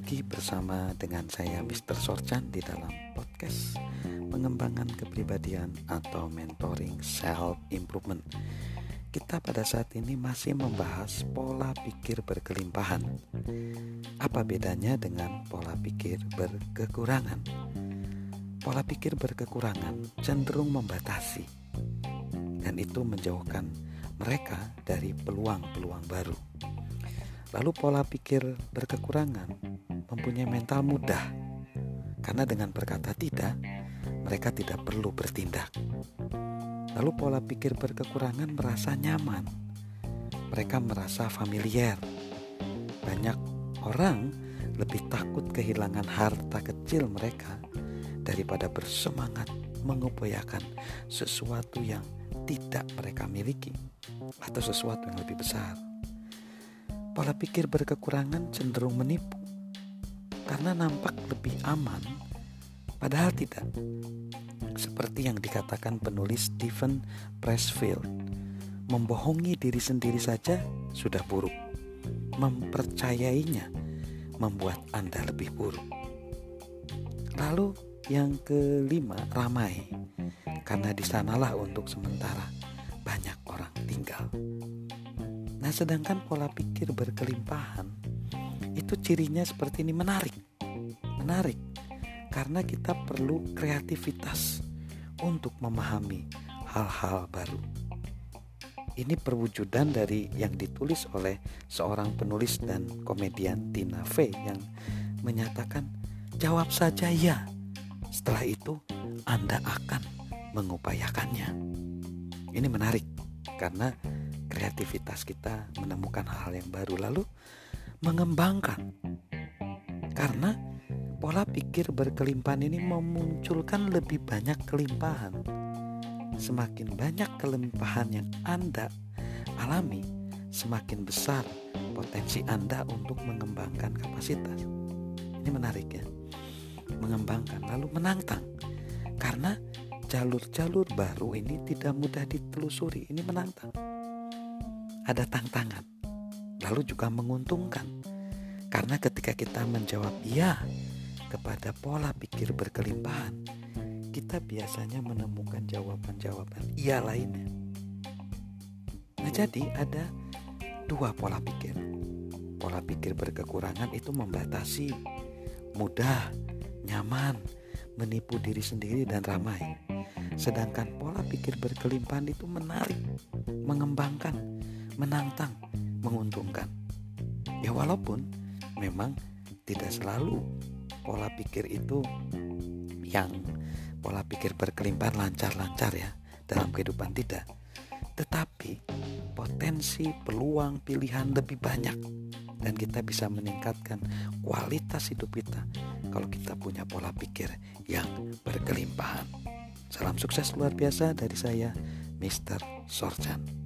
lagi bersama dengan saya Mr. Sorchan di dalam podcast pengembangan kepribadian atau mentoring self improvement. Kita pada saat ini masih membahas pola pikir berkelimpahan. Apa bedanya dengan pola pikir berkekurangan? Pola pikir berkekurangan cenderung membatasi dan itu menjauhkan mereka dari peluang-peluang baru. Lalu pola pikir berkekurangan mempunyai mental mudah karena dengan berkata tidak, mereka tidak perlu bertindak. Lalu pola pikir berkekurangan merasa nyaman. Mereka merasa familiar. Banyak orang lebih takut kehilangan harta kecil mereka daripada bersemangat mengupayakan sesuatu yang tidak mereka miliki atau sesuatu yang lebih besar. Pola pikir berkekurangan cenderung menipu karena nampak lebih aman, padahal tidak. Seperti yang dikatakan penulis Stephen Pressfield, membohongi diri sendiri saja sudah buruk. Mempercayainya membuat Anda lebih buruk. Lalu yang kelima, ramai. Karena di sanalah untuk sementara banyak orang tinggal. Nah, sedangkan pola pikir berkelimpahan itu cirinya seperti ini menarik. Menarik karena kita perlu kreativitas untuk memahami hal-hal baru. Ini perwujudan dari yang ditulis oleh seorang penulis dan komedian Tina Fey yang menyatakan jawab saja ya. Setelah itu Anda akan mengupayakannya. Ini menarik karena kreativitas kita menemukan hal yang baru lalu mengembangkan. Karena pola pikir berkelimpahan ini memunculkan lebih banyak kelimpahan. Semakin banyak kelimpahan yang Anda alami, semakin besar potensi Anda untuk mengembangkan kapasitas. Ini menarik ya. Mengembangkan lalu menantang. Karena jalur-jalur baru ini tidak mudah ditelusuri. Ini menantang ada tantangan, lalu juga menguntungkan. Karena ketika kita menjawab "iya" kepada pola pikir berkelimpahan, kita biasanya menemukan jawaban-jawaban "iya" lainnya. Nah, jadi ada dua pola pikir. Pola pikir berkekurangan itu membatasi, mudah, nyaman, menipu diri sendiri dan ramai. Sedangkan pola pikir berkelimpahan itu menarik, mengembangkan, menantang, menguntungkan. Ya walaupun memang tidak selalu pola pikir itu yang pola pikir berkelimpahan lancar-lancar ya dalam kehidupan tidak. Tetapi potensi peluang pilihan lebih banyak dan kita bisa meningkatkan kualitas hidup kita kalau kita punya pola pikir yang berkelimpahan. Salam sukses luar biasa dari saya, Mr. Sorchan.